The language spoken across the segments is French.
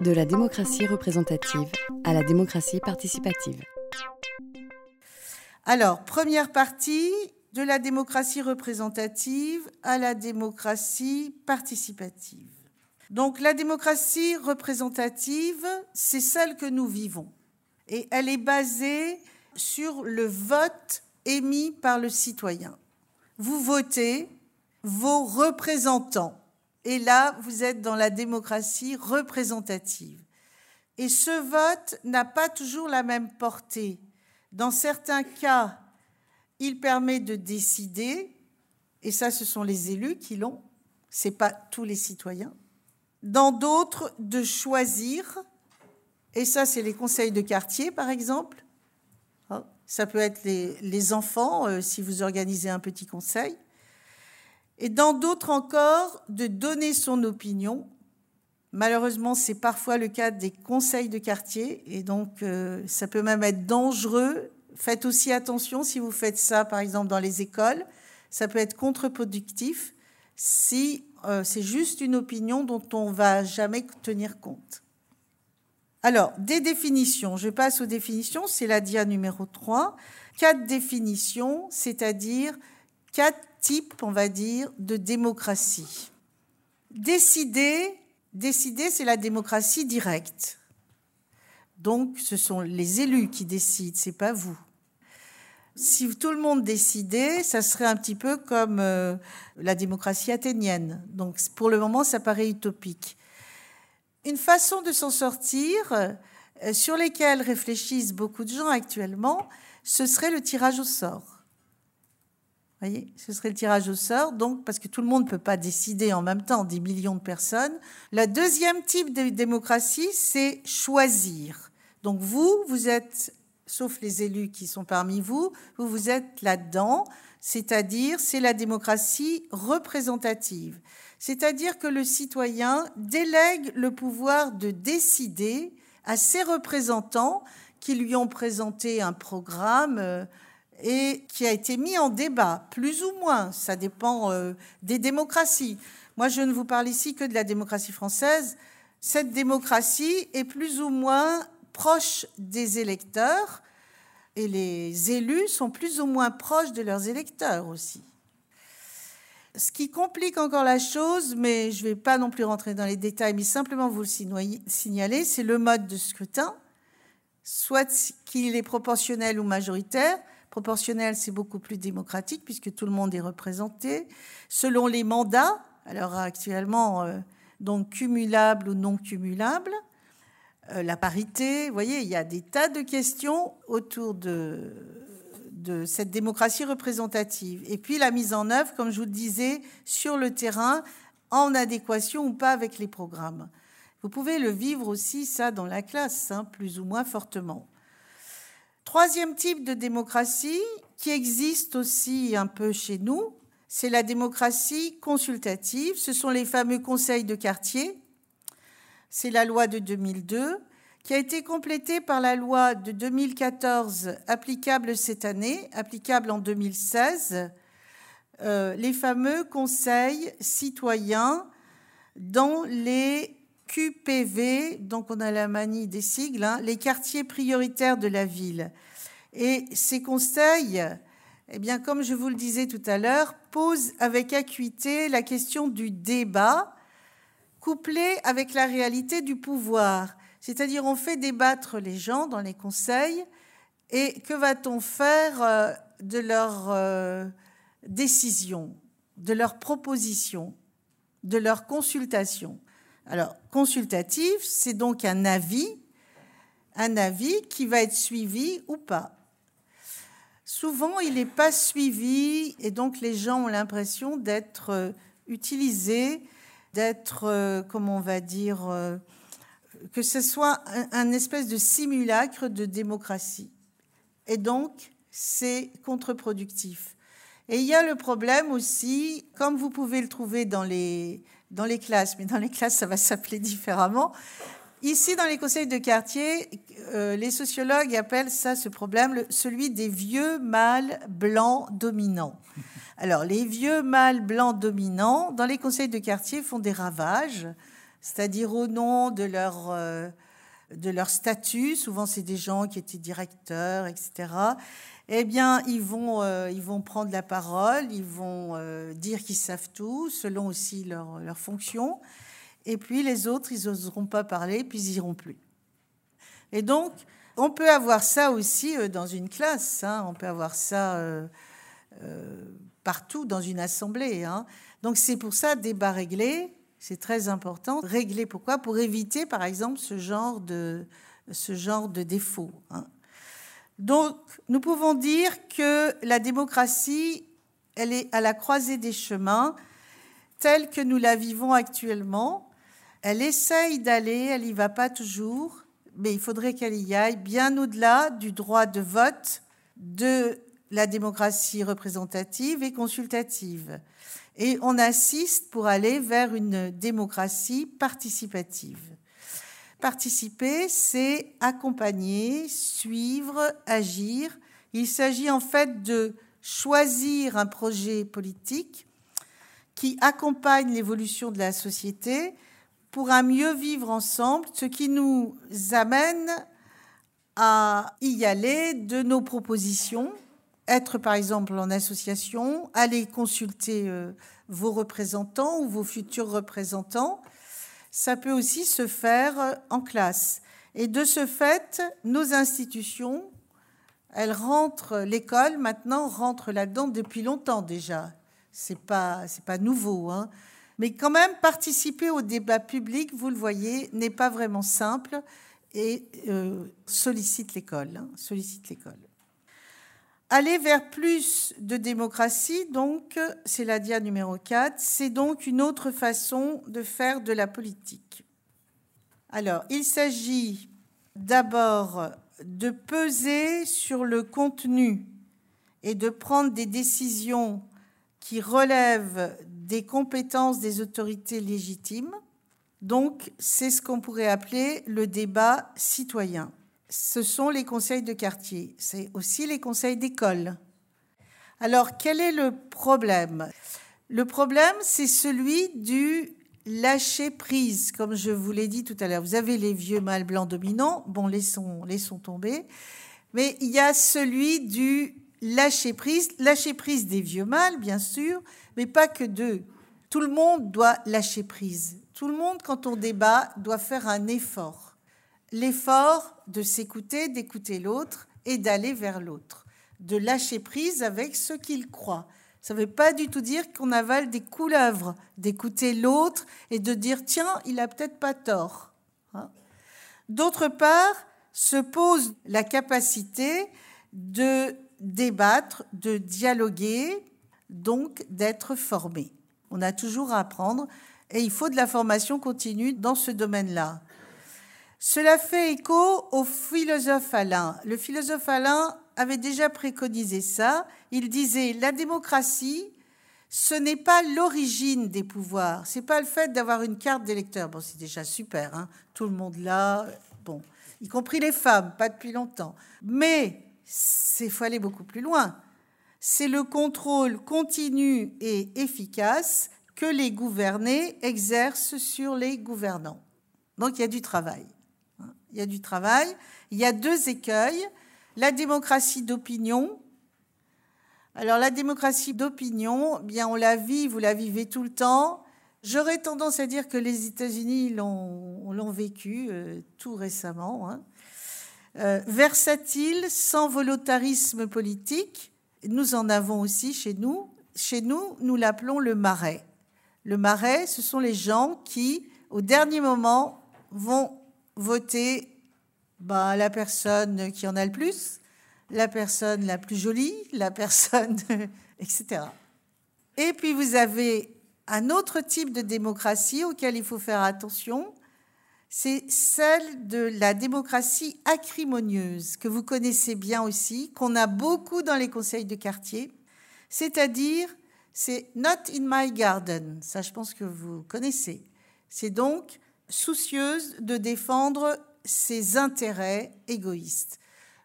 De la démocratie représentative à la démocratie participative. Alors, première partie, de la démocratie représentative à la démocratie participative. Donc la démocratie représentative, c'est celle que nous vivons. Et elle est basée sur le vote émis par le citoyen. Vous votez vos représentants. Et là, vous êtes dans la démocratie représentative. Et ce vote n'a pas toujours la même portée. Dans certains cas, il permet de décider, et ça, ce sont les élus qui l'ont, ce n'est pas tous les citoyens. Dans d'autres, de choisir, et ça, c'est les conseils de quartier, par exemple. Ah, ça peut être les, enfants, euh, si vous organisez un petit conseil. Et dans d'autres encore, de donner son opinion. Malheureusement, c'est parfois le cas des conseils de quartier, et donc euh, ça peut même être dangereux Faites aussi attention si vous faites ça, par exemple, dans les écoles. Ça peut être contre-productif si euh, c'est juste une opinion dont on va jamais tenir compte. Alors, des définitions. Je passe aux définitions. C'est la dia numéro 3. Quatre définitions, c'est-à-dire quatre types, on va dire, de démocratie. Décider, décider, c'est la démocratie directe. Donc, ce sont les élus qui décident, c'est pas vous. Si tout le monde décidait, ça serait un petit peu comme euh, la démocratie athénienne. Donc, pour le moment, ça paraît utopique. Une façon de s'en sortir, euh, sur lesquelles réfléchissent beaucoup de gens actuellement, ce serait le tirage au sort. Voyez, ce serait le tirage au sort, donc parce que tout le monde ne peut pas décider en même temps, des millions de personnes. Le deuxième type de démocratie, c'est choisir. Donc vous, vous êtes, sauf les élus qui sont parmi vous, vous, vous êtes là-dedans, c'est-à-dire c'est la démocratie représentative. C'est-à-dire que le citoyen délègue le pouvoir de décider à ses représentants qui lui ont présenté un programme euh, et qui a été mis en débat, plus ou moins, ça dépend euh, des démocraties. Moi, je ne vous parle ici que de la démocratie française. Cette démocratie est plus ou moins proches des électeurs et les élus sont plus ou moins proches de leurs électeurs aussi. Ce qui complique encore la chose, mais je ne vais pas non plus rentrer dans les détails, mais simplement vous le signaler, c'est le mode de scrutin, soit qu'il est proportionnel ou majoritaire. Proportionnel, c'est beaucoup plus démocratique puisque tout le monde est représenté. Selon les mandats, alors actuellement, euh, donc cumulable ou non cumulable. Euh, la parité. Vous voyez, il y a des tas de questions autour de, de cette démocratie représentative. Et puis la mise en œuvre, comme je vous le disais, sur le terrain, en adéquation ou pas avec les programmes. Vous pouvez le vivre aussi, ça, dans la classe, hein, plus ou moins fortement. Troisième type de démocratie qui existe aussi un peu chez nous, c'est la démocratie consultative. Ce sont les fameux conseils de quartier c'est la loi de 2002, qui a été complétée par la loi de 2014 applicable cette année, applicable en 2016, euh, les fameux conseils citoyens dans les QPV, donc on a la manie des sigles, hein, les quartiers prioritaires de la ville. Et ces conseils, eh bien, comme je vous le disais tout à l'heure, posent avec acuité la question du débat couplé avec la réalité du pouvoir. C'est-à-dire, on fait débattre les gens dans les conseils et que va-t-on faire euh, de leurs euh, décisions, de leurs propositions, de leurs consultations Alors, consultatif, c'est donc un avis, un avis qui va être suivi ou pas. Souvent, il n'est pas suivi et donc les gens ont l'impression d'être euh, utilisés d'être, euh, comment on va dire, euh, que ce soit un, espèce de simulacre de démocratie. Et donc, c'est contre-productif. Et il y a le problème aussi, comme vous pouvez le trouver dans les, dans les classes, mais dans les classes, ça va s'appeler différemment. Ici, dans les conseils de quartier, euh, les sociologues appellent ça, ce problème, celui des vieux mâles blancs dominants. Alors, les vieux mâles blancs dominants, dans les conseils de quartier, font des ravages. c'est-à-dire au nom de leur, euh, de leur statut, souvent c'est des gens qui étaient directeurs, etc., eh bien, ils vont, euh, ils vont prendre la parole, ils vont euh, dire qu'ils savent tout, selon aussi leur, leur fonction. Et puis les autres, ils n'oseront pas parler, puis ils iront plus. Et donc, on peut avoir ça aussi dans une classe, hein. on peut avoir ça partout dans une assemblée. Hein. Donc c'est pour ça, débat réglé, c'est très important. Régler pourquoi? Pour éviter, par exemple, ce genre de, ce genre de défaut. Hein. Donc, nous pouvons dire que la démocratie, elle est à la croisée des chemins, telle que nous la vivons actuellement. Elle essaye d'aller, elle n'y va pas toujours, mais il faudrait qu'elle y aille bien au-delà du droit de vote, de la démocratie représentative et consultative. Et on assiste pour aller vers une démocratie participative. Participer, c'est accompagner, suivre, agir. Il s'agit en fait de choisir un projet politique qui accompagne l'évolution de la société pour un mieux vivre ensemble, ce qui nous amène à y aller de nos propositions être par exemple en association, aller consulter euh, vos représentants ou vos futurs représentants. Ça peut aussi se faire euh, en classe. Et de ce fait, nos institutions, elles rentrent, l'école maintenant rentre là-dedans depuis longtemps déjà. C'est pas, pas nouveau, hein. Mais quand même, participer au débat public, vous le voyez, n'est pas vraiment simple et euh, sollicite l'école, hein, sollicite l'école. Aller vers plus de démocratie, donc, c'est la dia numéro 4, c'est donc une autre façon de faire de la politique. Alors, il s'agit d'abord de peser sur le contenu et de prendre des décisions qui relèvent des compétences des autorités légitimes. Donc, c'est ce qu'on pourrait appeler le débat citoyen ce sont les conseils de quartier, c'est aussi les conseils d'école. Alors, quel est le problème? Le problème, c'est celui du lâcher prise, comme je vous l'ai dit tout à l'heure. Vous avez les vieux mâles blancs dominants, bon, laissons, laissons tomber, mais il y a celui du lâcher prise, lâcher prise des vieux mâles, bien sûr, mais pas que d'eux. Tout le monde doit lâcher prise. Tout le monde, quand on débat, doit faire un effort l'effort de s'écouter, d'écouter l'autre et d'aller vers l'autre, de lâcher prise avec ce qu'il croit. Ça ne veut pas du tout dire qu'on avale des couleuvres, d'écouter l'autre et de dire tiens, il a peut-être pas tort. Hein. D'autre part, se pose la capacité de débattre, de dialoguer, donc d'être formé. On a toujours à apprendre et il faut de la formation continue dans ce domaine-là. Cela fait écho au philosophe Alain. Le philosophe Alain avait déjà préconisé ça. Il disait la démocratie, ce n'est pas l'origine des pouvoirs, c'est pas le fait d'avoir une carte d'électeur. Bon, c'est déjà super, hein tout le monde là, bon, y compris les femmes, pas depuis longtemps. Mais il faut aller beaucoup plus loin. C'est le contrôle continu et efficace que les gouvernés exercent sur les gouvernants. Donc il y a du travail il y a du travail. Il y a deux écueils. La démocratie d'opinion. Alors la démocratie d'opinion, bien on la vit, vous la vivez tout le temps. J'aurais tendance à dire que les États-Unis l'ont vécu euh, tout récemment. Hein. Euh, versatile, sans volontarisme politique. Nous en avons aussi chez nous. Chez nous, nous l'appelons le marais. Le marais, ce sont les gens qui, au dernier moment, vont voter bah, la personne qui en a le plus, la personne la plus jolie, la personne, etc. Et puis vous avez un autre type de démocratie auquel il faut faire attention, c'est celle de la démocratie acrimonieuse, que vous connaissez bien aussi, qu'on a beaucoup dans les conseils de quartier, c'est-à-dire c'est not in my garden, ça je pense que vous connaissez. C'est donc soucieuse de défendre ses intérêts égoïstes.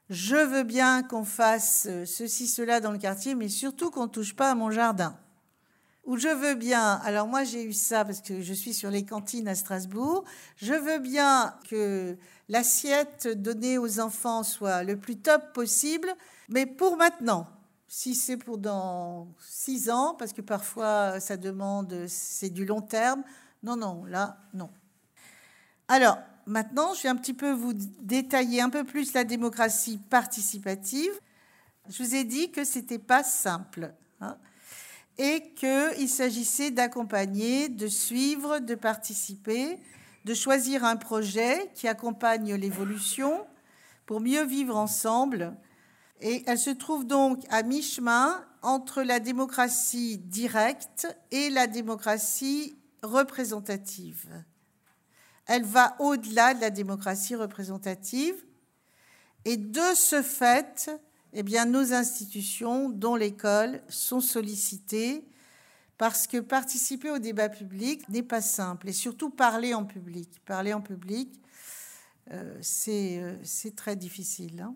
Je veux bien qu'on fasse ceci, cela dans le quartier, mais surtout qu'on ne touche pas à mon jardin. où je veux bien, alors moi j'ai eu ça parce que je suis sur les cantines à Strasbourg, je veux bien que l'assiette donnée aux enfants soit le plus top possible, mais pour maintenant. Si c'est pour dans six ans, parce que parfois ça demande, c'est du long terme, non, non, là, non. Alors, maintenant, je vais un petit peu vous détailler un peu plus la démocratie participative. Je vous ai dit que ce n'était pas simple. Hein et qu'il s'agissait d'accompagner, de suivre, de participer, de choisir un projet qui accompagne l'évolution pour mieux vivre ensemble. Et elle se trouve donc à mi-chemin entre la démocratie directe et la démocratie représentative. Elle va au-delà de la démocratie représentative. Et de ce fait, eh bien, nos institutions, dont l'école, sont sollicitées parce que participer au débat public n'est pas simple, et surtout parler en public. Parler en public, euh, c'est euh, très difficile. Hein.